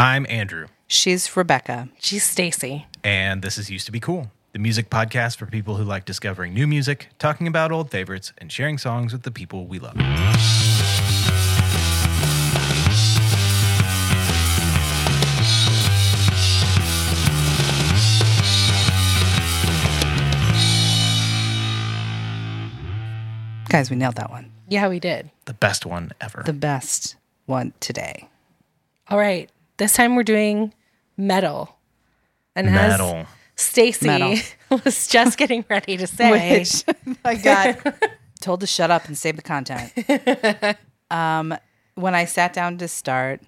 I'm Andrew, She's Rebeca. She's Stacy. and this is Used to Be Cool, the music podcast for people who like discovering new music, talking about old favorites, and sharing songs with the people we love. Guys, we nailed that one. Yeah, we did. The best one ever. The best one today. All right. This time we're doing metal. And Metal. as Stacy was just getting ready to say, Which I got told to shut up and save the content. Um, when I sat down to start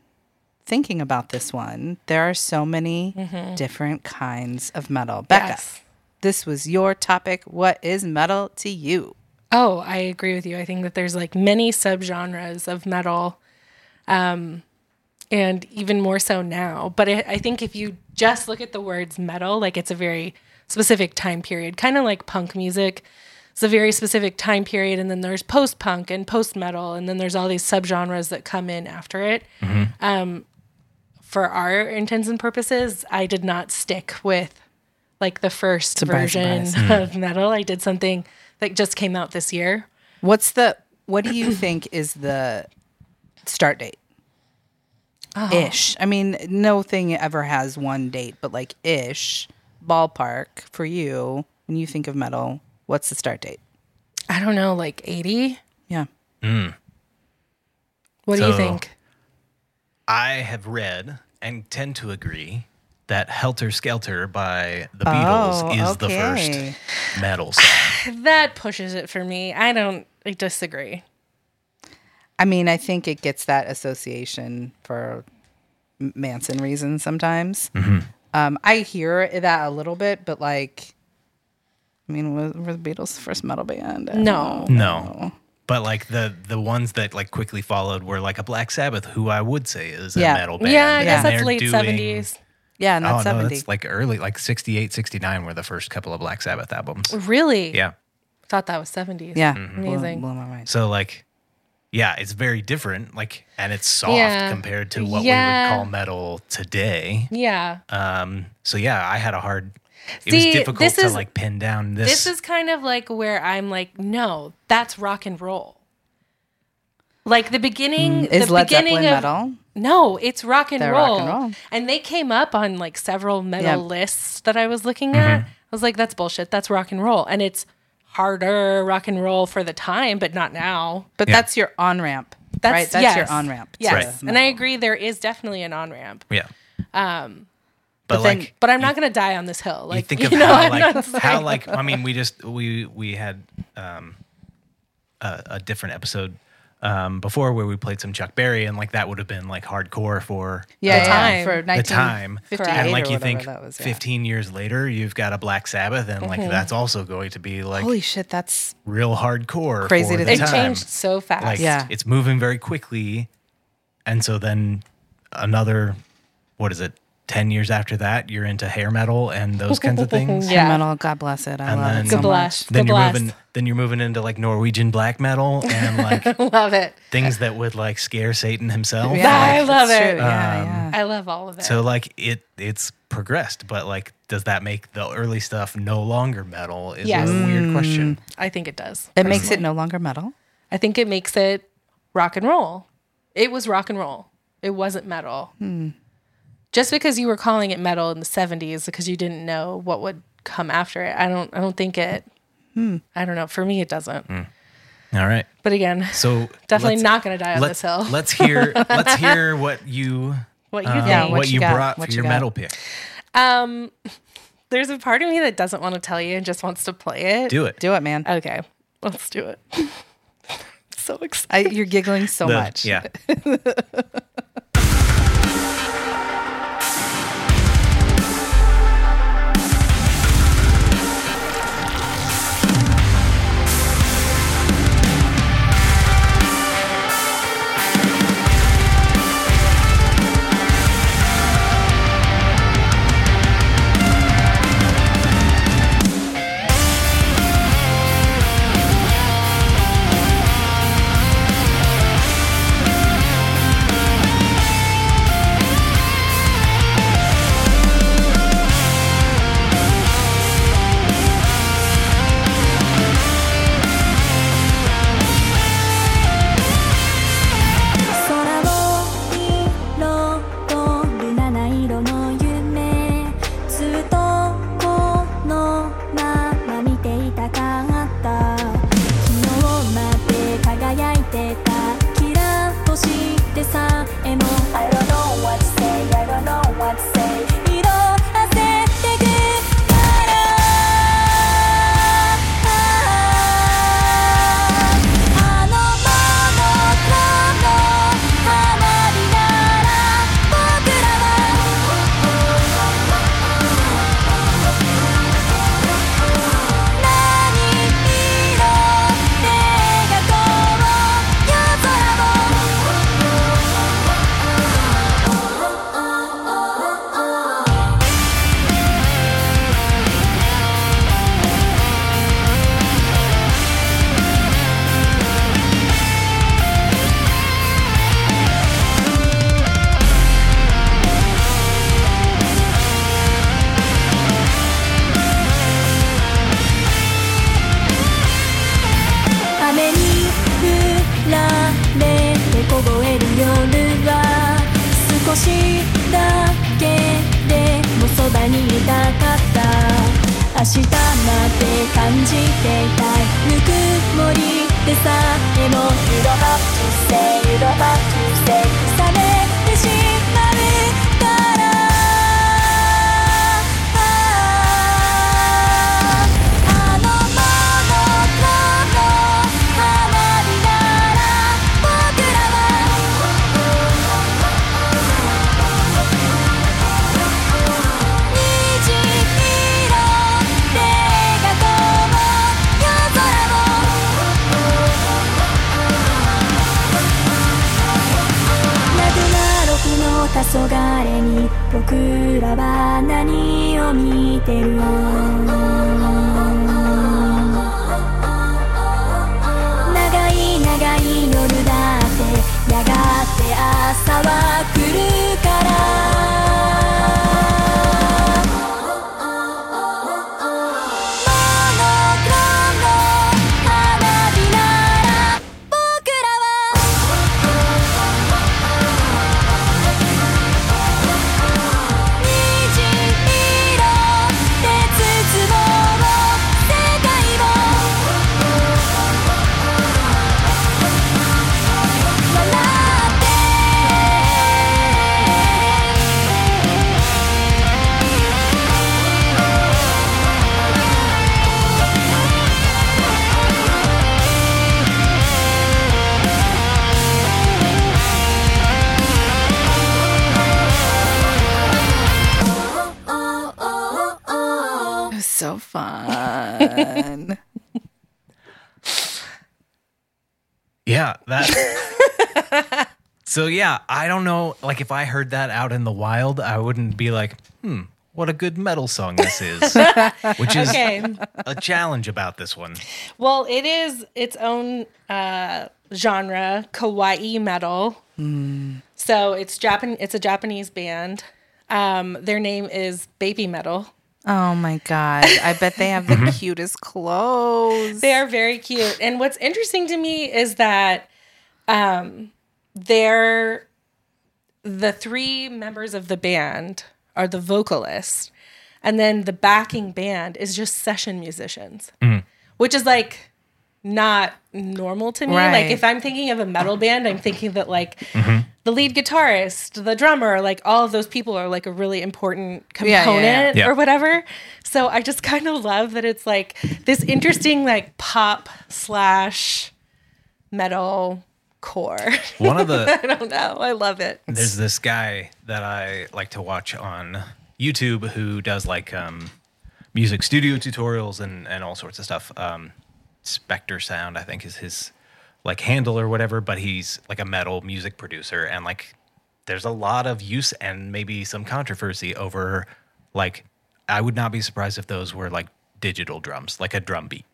thinking about this one, there are so many different kinds of metal. Becca, Yes. this was your topic. What is metal to you? Oh, I agree with you. I think that there's like many subgenres of metal, um, and even more so now. But I, I think if you just look at the words metal, like it's a very specific time period, kind of like punk music. It's a very specific time period, and then there's post punk and post metal, and then there's all these subgenres that come in after it. Um, for our intents and purposes, I did not stick with like the first Surprise, version surprise. of metal. I did something that just came out this year. What's the what do you think is the start date? Uh-huh. Ish. I mean, no thing ever has one date, but like ish, ballpark for you when you think of metal, what's the start date? I don't know, like 80? Yeah. Hmm. What do you think? I have read and tend to agree that Helter Skelter by the Oh, Beatles is okay. the first metal song. That pushes it for me. I don't, I disagree. I mean, I think it gets that association for Manson reasons sometimes. Um, I hear that a little bit, but like, I mean, were, were the Beatles the first metal band? I No. know. No. But like the the ones that like quickly followed were like a Black Sabbath, who I would say is a metal band. Yeah, I guess that's they're late doing- 70s. Yeah, and Oh that's no, 70. that's like early, like 68, 69 were the first couple of Black Sabbath albums. Really? Yeah. Thought that was 70s. yeah. Amazing. Blew, blew my mind. So like, yeah, it's very different. Like, and it's soft Yeah. compared to what Yeah. we would call metal today. Yeah. Um. So yeah, I had a hard. It See, was difficult this to is- like pin down this. This is kind of like where I'm like, no, that's rock and roll. Like the beginning, Is the Led beginning Zeppelin of metal? no, it's rock and, They're roll. rock and roll. And they came up on like several metal Yeah. lists that I was looking Mm-hmm. at. I was like, that's bullshit. That's rock and roll, and it's harder rock and roll for the time, but not now. But Yeah. that's your on ramp, That's right? That's yes. your on ramp. Yes, Right. and I agree. There is definitely an on ramp, yeah. Um. But, then- like, but I'm not going to die on this hill. Like you think you of know, how like how like I mean we just we we had um a, a different episode um before where we played some Chuck Berry and like that would have been like hardcore for Yeah, The time. for The 1958 the time and like you think was, yeah. 15 years later you've got a Black Sabbath and like that's also going to be like Holy shit, that's real hardcore Crazy to it think. time. changed so fast. like Yeah. it's moving very quickly and so then another what is it 10 years after that you're into hair metal and those kinds of things Yeah. hair metal. God bless it. I And love then- it so Good much. bless. then Good you're bless. moving then you're moving into like Norwegian black metal and like Love it. things that would like scare Satan himself. Yeah, I love it. true. Yeah, yeah. I love all of it. So like it it's progressed, but like does that make the early stuff no longer metal? Is Yes. a weird question. I think it does. It makes it no longer metal. I think it makes it rock and roll. It was rock and roll. It wasn't metal. Hmm. Just because you were calling it metal in the '70s because you didn't know what would come after it. I don't. I don't think it. Hmm. I don't know. For me, it doesn't. All right. But again, So definitely not going to die on this hill. let's hear let's hear what you what you um. Yeah, what, what you you got? brought What for you your got? metal pick. Um, there's a part of me that doesn't want to tell you and just wants to play it. Do it. Do it, man. Okay, let's do it. so excited. I, you're giggling so The- much. Yeah. 感じていたいぬくもりでさえも You don't have to say, you don't have to 黄昏に僕らは何を見てるの？Fun. Yeah, that. so yeah, I don't know. Like, if I heard that out in the wild, I wouldn't be like, "Hmm, what a good metal song this is," which is Okay. a challenge about this one. Well, it is its own uh, genre, kawaii metal. So it's Japan. It's a Japanese band. Um, their name is Babymetal. Oh my god! I bet they have the mm-hmm. cutest clothes. They are very cute. And what's interesting to me is that um, they're the three members of the band are the vocalists, and then the backing band is just session musicians, mm-hmm. which is like not normal to me. Like if I'm thinking of a metal band, I'm thinking that like mm-hmm. The lead guitarist, the drummer, like all of those people are like a really important Yeah, yeah, component yeah. Yeah. or whatever. So I just kind of love that it's like this interesting like pop slash metal core. One of the I don't know. I love it. there's this guy that I like to watch on YouTube who does like um, music studio tutorials and and all sorts of stuff. Um, Spectre Sound, I think, is his like handle or whatever. But he's like a metal music producer, and like there's a lot of use and maybe some controversy over like I would not be surprised if those were like digital drums, like a drum beat.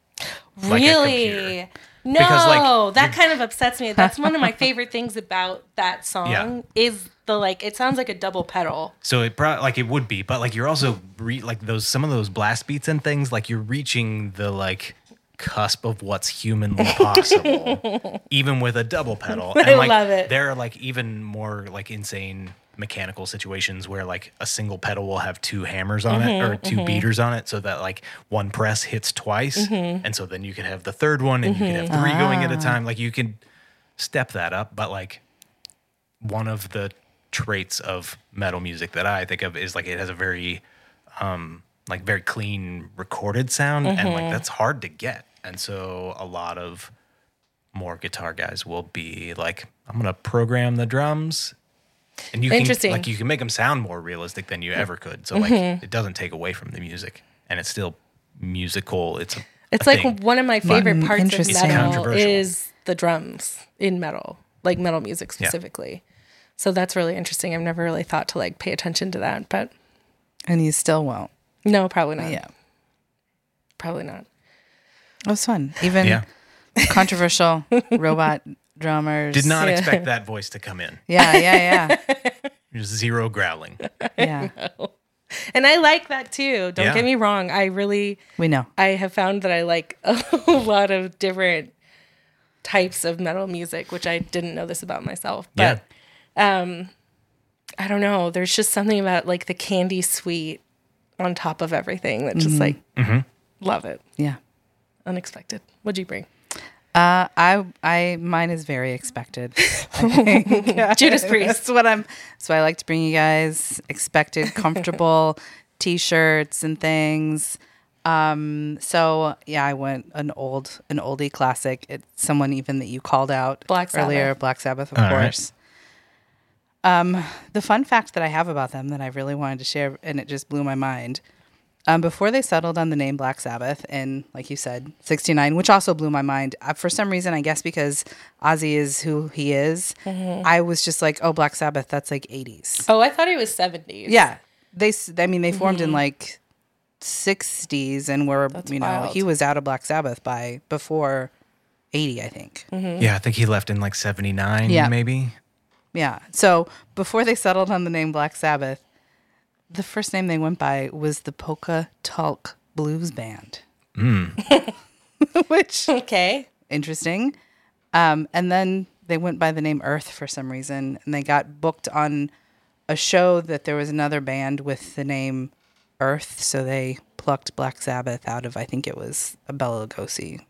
really? computer. No, Because, like, that kind of upsets me. That's one of my favorite things about that song Yeah. is the like it sounds like a double pedal. So it probably like it would be, but like you're also re- like those some of those blast beats and things like you're reaching the like cusp of what's humanly possible, even with a double pedal. And I like love it. there are like even more like insane mechanical situations where like a single pedal will have two hammers on it or mm-hmm, 2 mm-hmm. beaters on it so that like one press hits twice mm-hmm. and so then you could have the third one and you could have three going at a ah. time like you can step that up but like one of the traits of metal music that I think of is like it has a very um like very clean recorded sound and like mm-hmm. that's hard to get. And so a lot of more guitar guys will be like I'm going to program the drums and you Interesting. can like you can make them sound more realistic than you ever could. So like mm-hmm. it doesn't take away from the music and it's still musical. It's a, It's a like thing. one of my favorite parts of interesting. Metal is the drums in metal, like metal music Yeah. specifically. So that's really interesting. I've never really thought to like pay attention to that, but and you still won't. No, probably not. Yeah, Probably not. it was fun. Even yeah. controversial robot drummers. Did not Yeah. expect that voice to come in. Yeah, yeah, There's zero growling. yeah, yeah. And I like that too. Don't Yeah. get me wrong. I really We know. I have found that I like a lot of different types of metal music, which I didn't know this about myself. Yeah. um I don't know. There's just something about like the candy sweet on top of everything that just like love it. Yeah. Unexpected. What'd you bring? Uh, I I mine is very expected. Judas Priest. That's what I'm. So I like to bring you guys expected, comfortable t-shirts and things. Um, so yeah, I went an old, an oldie classic. It's someone even that you called out Black Sabbath. earlier, Black Sabbath, of All right. Course. Um, the fun fact that I have about them that I really wanted to share, and it just blew my mind. Um, before they settled on the name Black Sabbath in, like you said, 69, which also blew my mind. Uh, for some reason, I guess because Ozzy is who he is, I was just like, oh, Black Sabbath, that's like 80s. Oh, I thought he was 70s. Yeah. They, I mean, they formed in like 60s and were, That's you know, wild. he was out of Black Sabbath by before 80, I think. Yeah, I think he left in like 79, Yeah. maybe. Yeah. So before they settled on the name Black Sabbath, the first name they went by was the Polka Tulk Blues Band. Which Okay. interesting. Um, and then they went by the name Earth for some reason, and they got booked on a show that there was another band with the name Earth, so they plucked Black Sabbath out of I think it was a Bela Lugosi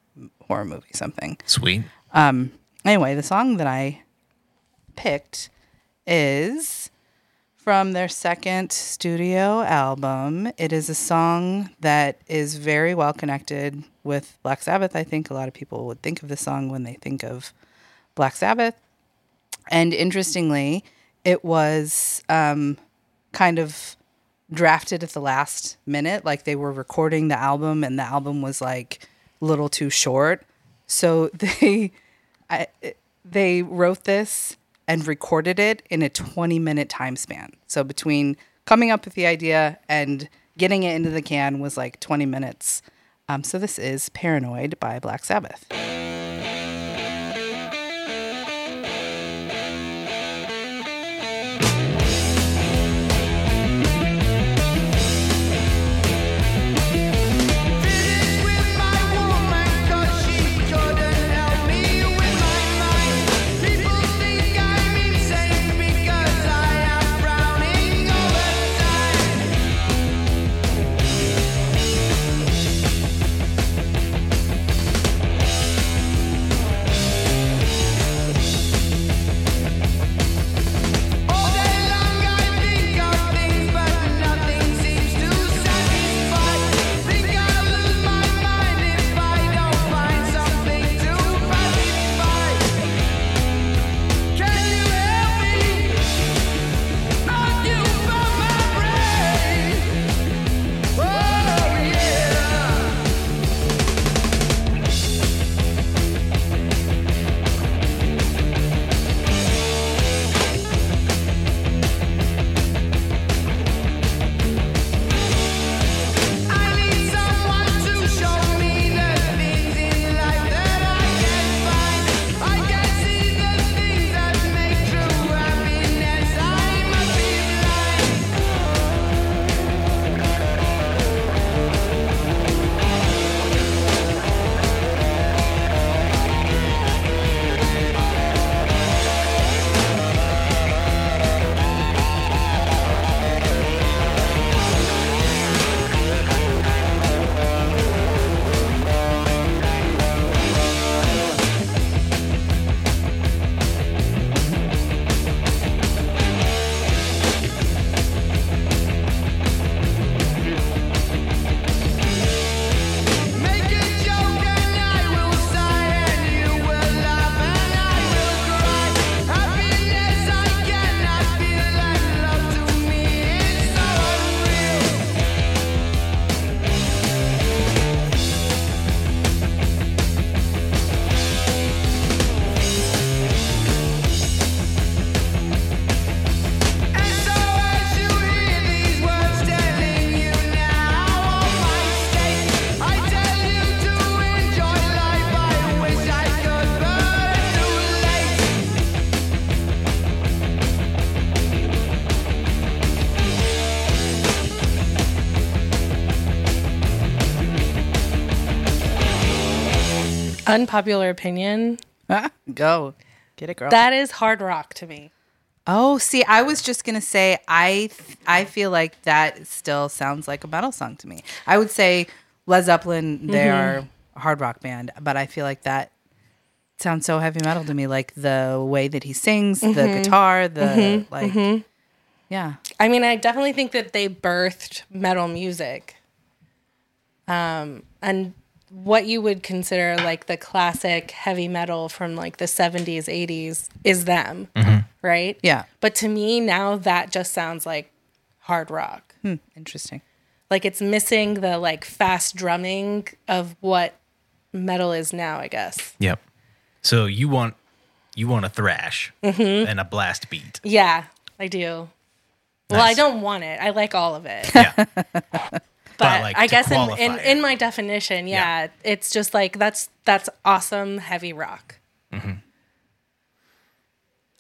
horror movie something. Sweet. Um, Anyway, the song that I picked is from their second studio album. It is a song that is very well connected with Black Sabbath. I think a lot of people would think of the song when they think of Black Sabbath. And interestingly, it was um, kind of drafted at the last minute. Like they were recording the album, and the album was like a little too short. So they I, they wrote this and recorded it in a 20 minute time span. So between coming up with the idea and getting it into the can was like 20 minutes. Um, so this is Paranoid by Black Sabbath. Unpopular opinion. Go. Get it, girl. That is hard rock to me. Oh, see, I was just gonna say I I feel like that still sounds like a metal song to me. I would say Led Zeppelin, they Mm-hmm. are a hard rock band, but I feel like that sounds so heavy metal to me. Like the way that he sings, the Mm-hmm. guitar, the like, yeah. I mean, I definitely think that they birthed metal music. Um, and what you would consider like the classic heavy metal from like the 70s, 80s is them, right? Yeah. But to me, now that just sounds like hard rock. Interesting. Like it's missing the like fast drumming of what metal is now, I guess. Yep. So you want you want a thrash Mm-hmm. and a blast beat. Yeah, I do. Well, I don't want it. I like all of it. Yeah. but like, I guess in, in, in my definition, yeah, Yeah. it's just like that's that's awesome heavy rock. Mm-hmm.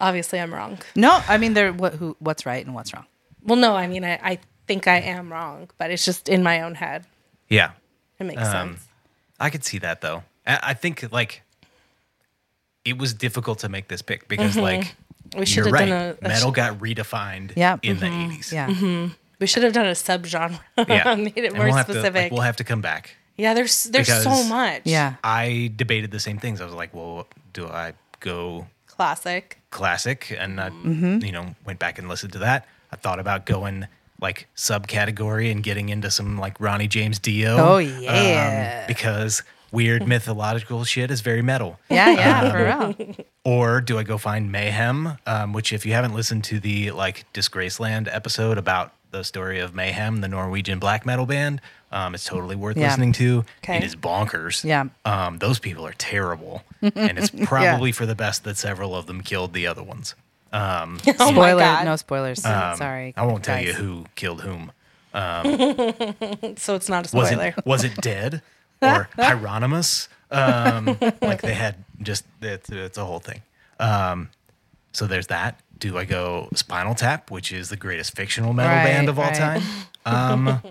Obviously, I'm wrong. No, I mean, they're what who what's right and what's wrong. Well, no, I mean, I, I think I am wrong, but it's just in my own head. Yeah. It makes Um, sense. I could see that though. I, I think like it was difficult to make this pick because like Mm-hmm. We should you're have right. done a, a Metal sh- got redefined Yeah. in Mm-hmm. the 80s. Yeah. We should have done a subgenre. Yeah. Made it And more we'll have To, specific. like, we'll have to come back. yeah, there's there's so much. Yeah. I debated the same things. I was like, well, do I go classic. classic and I, Mm-hmm. you know, went back and listened to that. I thought about going like subcategory and getting into some like Ronnie James Dio. Oh, um, yeah. because weird mythological shit is very metal. Yeah. Yeah. For real. Or do I go find Mayhem, um, which if you haven't listened to the like Disgraceland episode about the story of Mayhem, the Norwegian black metal band, um, it's totally worth Yeah. listening to. Okay. It is bonkers. Yeah. Um, those people are terrible. and it's probably for the best that several of them killed the other ones. Um, Oh my Spoiler. God. No spoilers. um, Sorry. I won't tell you who killed whom. So it's not a Was spoiler. it was it dead or Euronymous? Um, like they had just it's, it's a whole thing. Um, so there's that. Do I go Spinal Tap, which is the greatest fictional metal Right, band of all right. time? Um,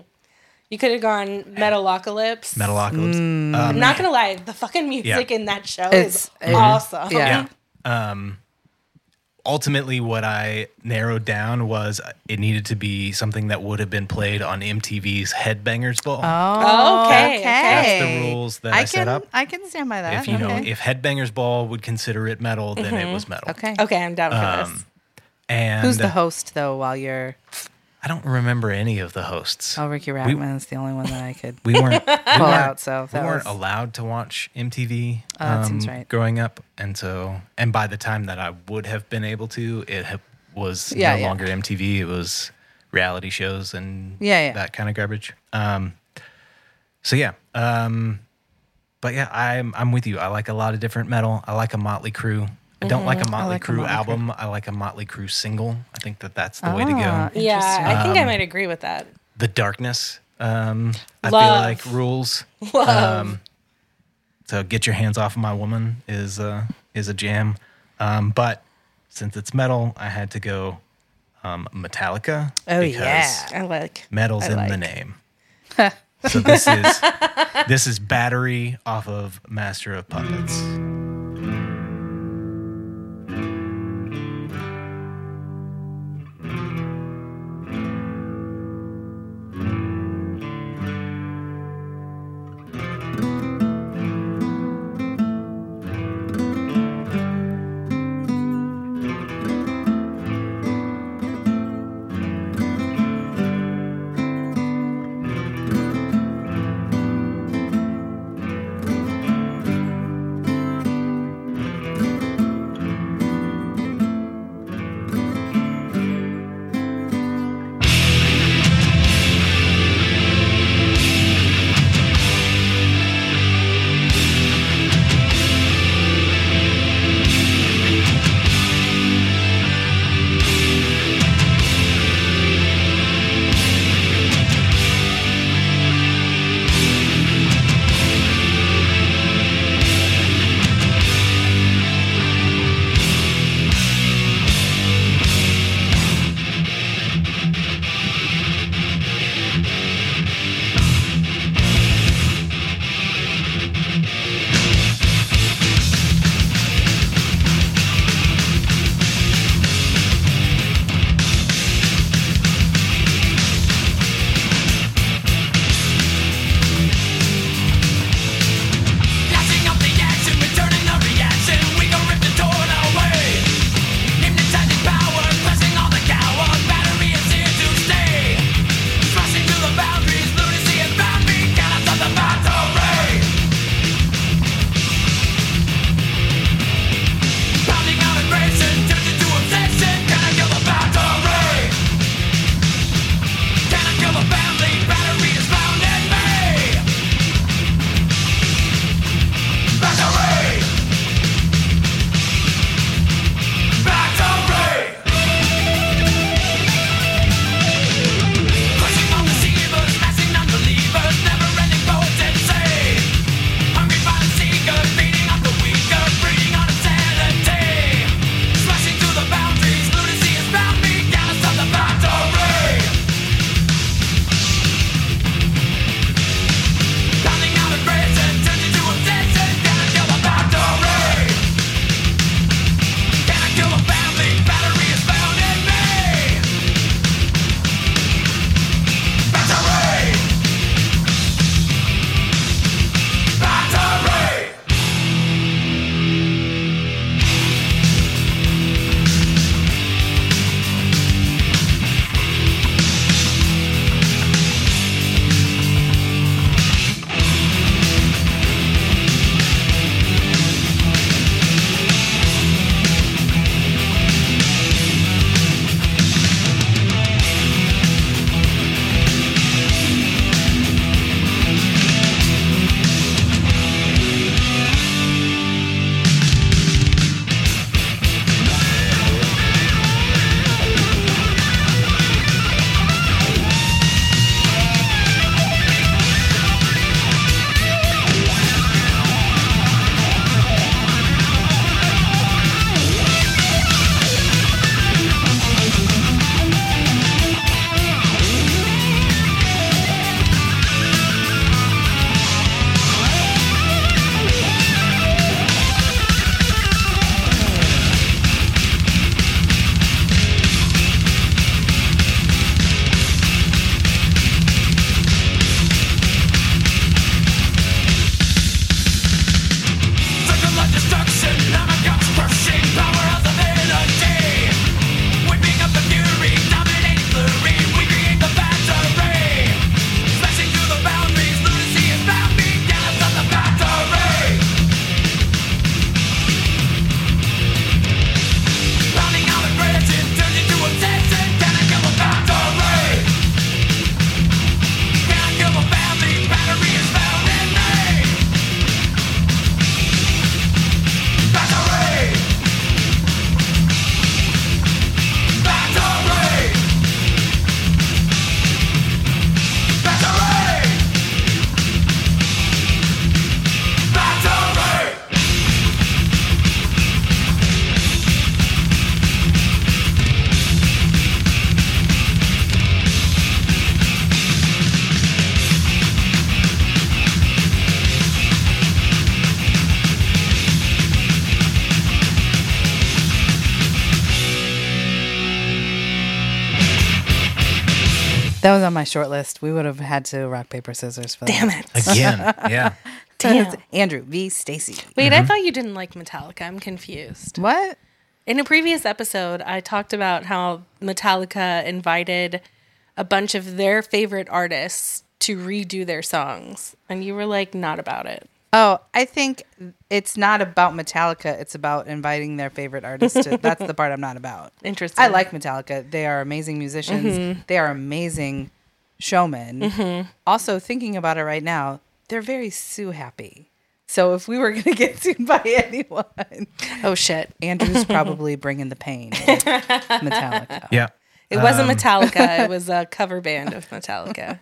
You could have gone Metalocalypse. Metalocalypse. Mm. I'm not gonna lie, the fucking music Yeah. in that show It's- is it- awesome. Yeah. Yeah. Um, ultimately, what I narrowed down was it needed to be something that would have been played on MTV's Headbangers Ball. Oh, okay, okay. That's the rules that I, I set can up. I can stand by that. if you know, if Headbangers Ball would consider it metal, then it was metal. okay. Okay, I'm down for this. And Who's the host though? While you're I don't remember any of the hosts. oh Riki Rachtman is the only one that I could We weren't we pull weren't, out. So we weren't was allowed to watch MTV Oh, that seems um, right. growing up, and so and by the time that I would have been able to, it ha- was Yeah, no yeah. longer MTV. It was reality shows and Yeah, yeah. that kind of garbage. Um, so yeah, um, but yeah, I'm I'm with you. I like a lot of different metal. I like a Motley Crue. I don't like a Motley Mm-hmm. like a Crue Motley Crue. album. I like a Motley Crue single. I think that that's the way to Ah, go. Yeah, interesting. I think I Um, might agree with that. The darkness. Um, I Love. feel like rules. Love. Um, so get your hands off of my woman is uh, is a jam. Um, but since it's metal, I had to go um, Metallica. Oh, because yeah. I like. metal's I in the name. so this is this is battery off of Master of Puppets. On my short list. We would have had to rock paper scissors for that. Damn it. Again, yeah. Damn. Andrew v. Stacy. Wait, I mm-hmm. thought you didn't like Metallica. I'm confused. What? In a previous episode, I talked about how Metallica invited a bunch of their favorite artists to redo their songs, and you were like, not about it. Oh, I think it's not about Metallica. It's about inviting their favorite artists. To, that's the part I'm not about. Interesting. I like Metallica. They are amazing musicians. Mm-hmm. They are amazing showmen. Also, thinking about it right now, they're very Sue happy. So if we were going to get sued by anyone, Oh shit! Andrew's probably bringing the pain. Metallica. Yeah. It wasn't Um, Metallica. it was a cover band of Metallica.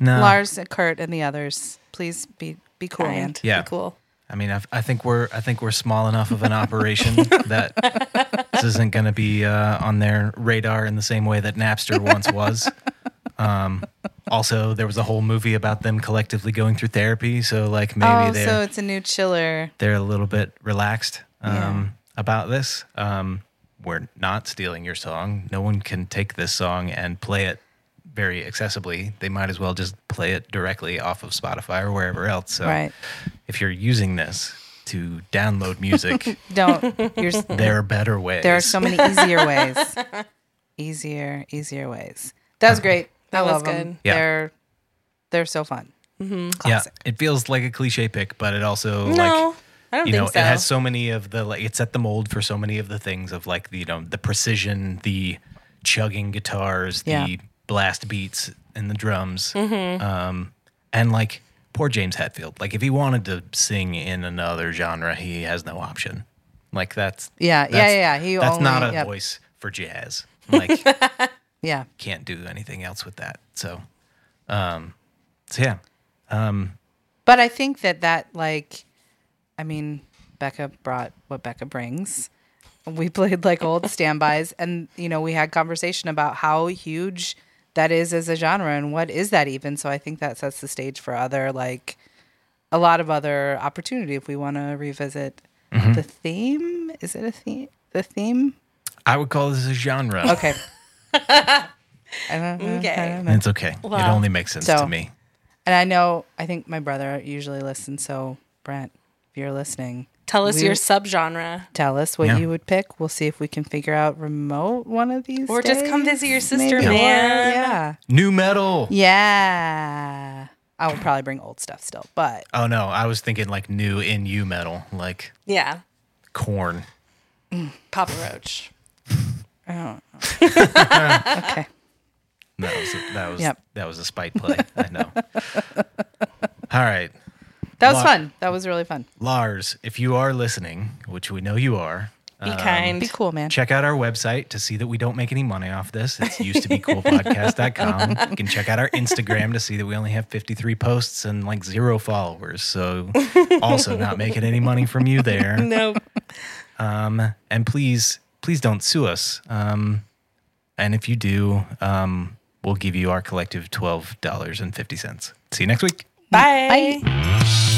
No. Lars, Kurt, and the others, please be be cool, man. Kind. Yeah. Be cool. I mean, I've, I think we're I think we're small enough of an operation that this isn't going to be uh, on their radar in the same way that Napster once was. Um, also, there was a whole movie about them collectively going through therapy, so like maybe oh, they're so it's a new chiller. they're a little bit relaxed um, Yeah. about this. Um, we're not stealing your song. No one can take this song and play it very accessibly. They might as well just play it directly off of Spotify or wherever else. So Right. if you're using this to download music, Don't. You're, there are better ways. there are so many easier ways. Easier, easier ways. That was great. That was love them. good. Yeah. They're they're so fun. yeah, Classic. it feels like a cliche pick, but it also No, like I don't you think know so. it has so many of the like it set the mold for so many of the things of like the, you know the precision the chugging guitars Yeah. the blast beats and the drums Mm-hmm. um and like poor james hetfield like if he wanted to sing in another genre he has no option like that's Yeah, yeah, that's- yeah, yeah. He that's only, not a yep. voice for jazz like Yeah. can't do anything else with that so um so yeah um But I think that that like, I mean, Becca brought what Becca brings. We played like old standbys, and you know we had conversation about how huge that is as a genre and what is that even. So I think that sets the stage for other like a lot of other opportunity if we want to revisit Mm-hmm. the theme. Is it a theme? The theme? i would call this a genre Okay. I don't know. Okay. I don't know. and it's okay it only makes sense So- to me And I know, I think my brother usually listens. So, Brent, if you're listening, Tell us we- your subgenre. tell us what Yeah. you would pick. We'll see if we can figure out remote one of these. Or just come visit your sister, maybe. Or- man. yeah. nu metal Yeah. I would probably bring old stuff still, but Oh no, I was thinking like new in you metal, like Yeah. Korn. Papa Roach. Okay. That was a, that was Yep. that was a spite play. I know. All right, That was Lot- fun. That was really fun. Lars, if you are listening, which we know you are, Be kind. Be cool, man. check out our website to see that we don't make any money off this. It's used to be coolpodcast.com. You can check out our Instagram to see that we only have 53 posts and like zero followers. So also not making any money from you there. No. Um, and please, please don't sue us. Um, and if you do, um, we'll give you our collective twelve dollars and fifty cents. See you next week. Bye. Bye.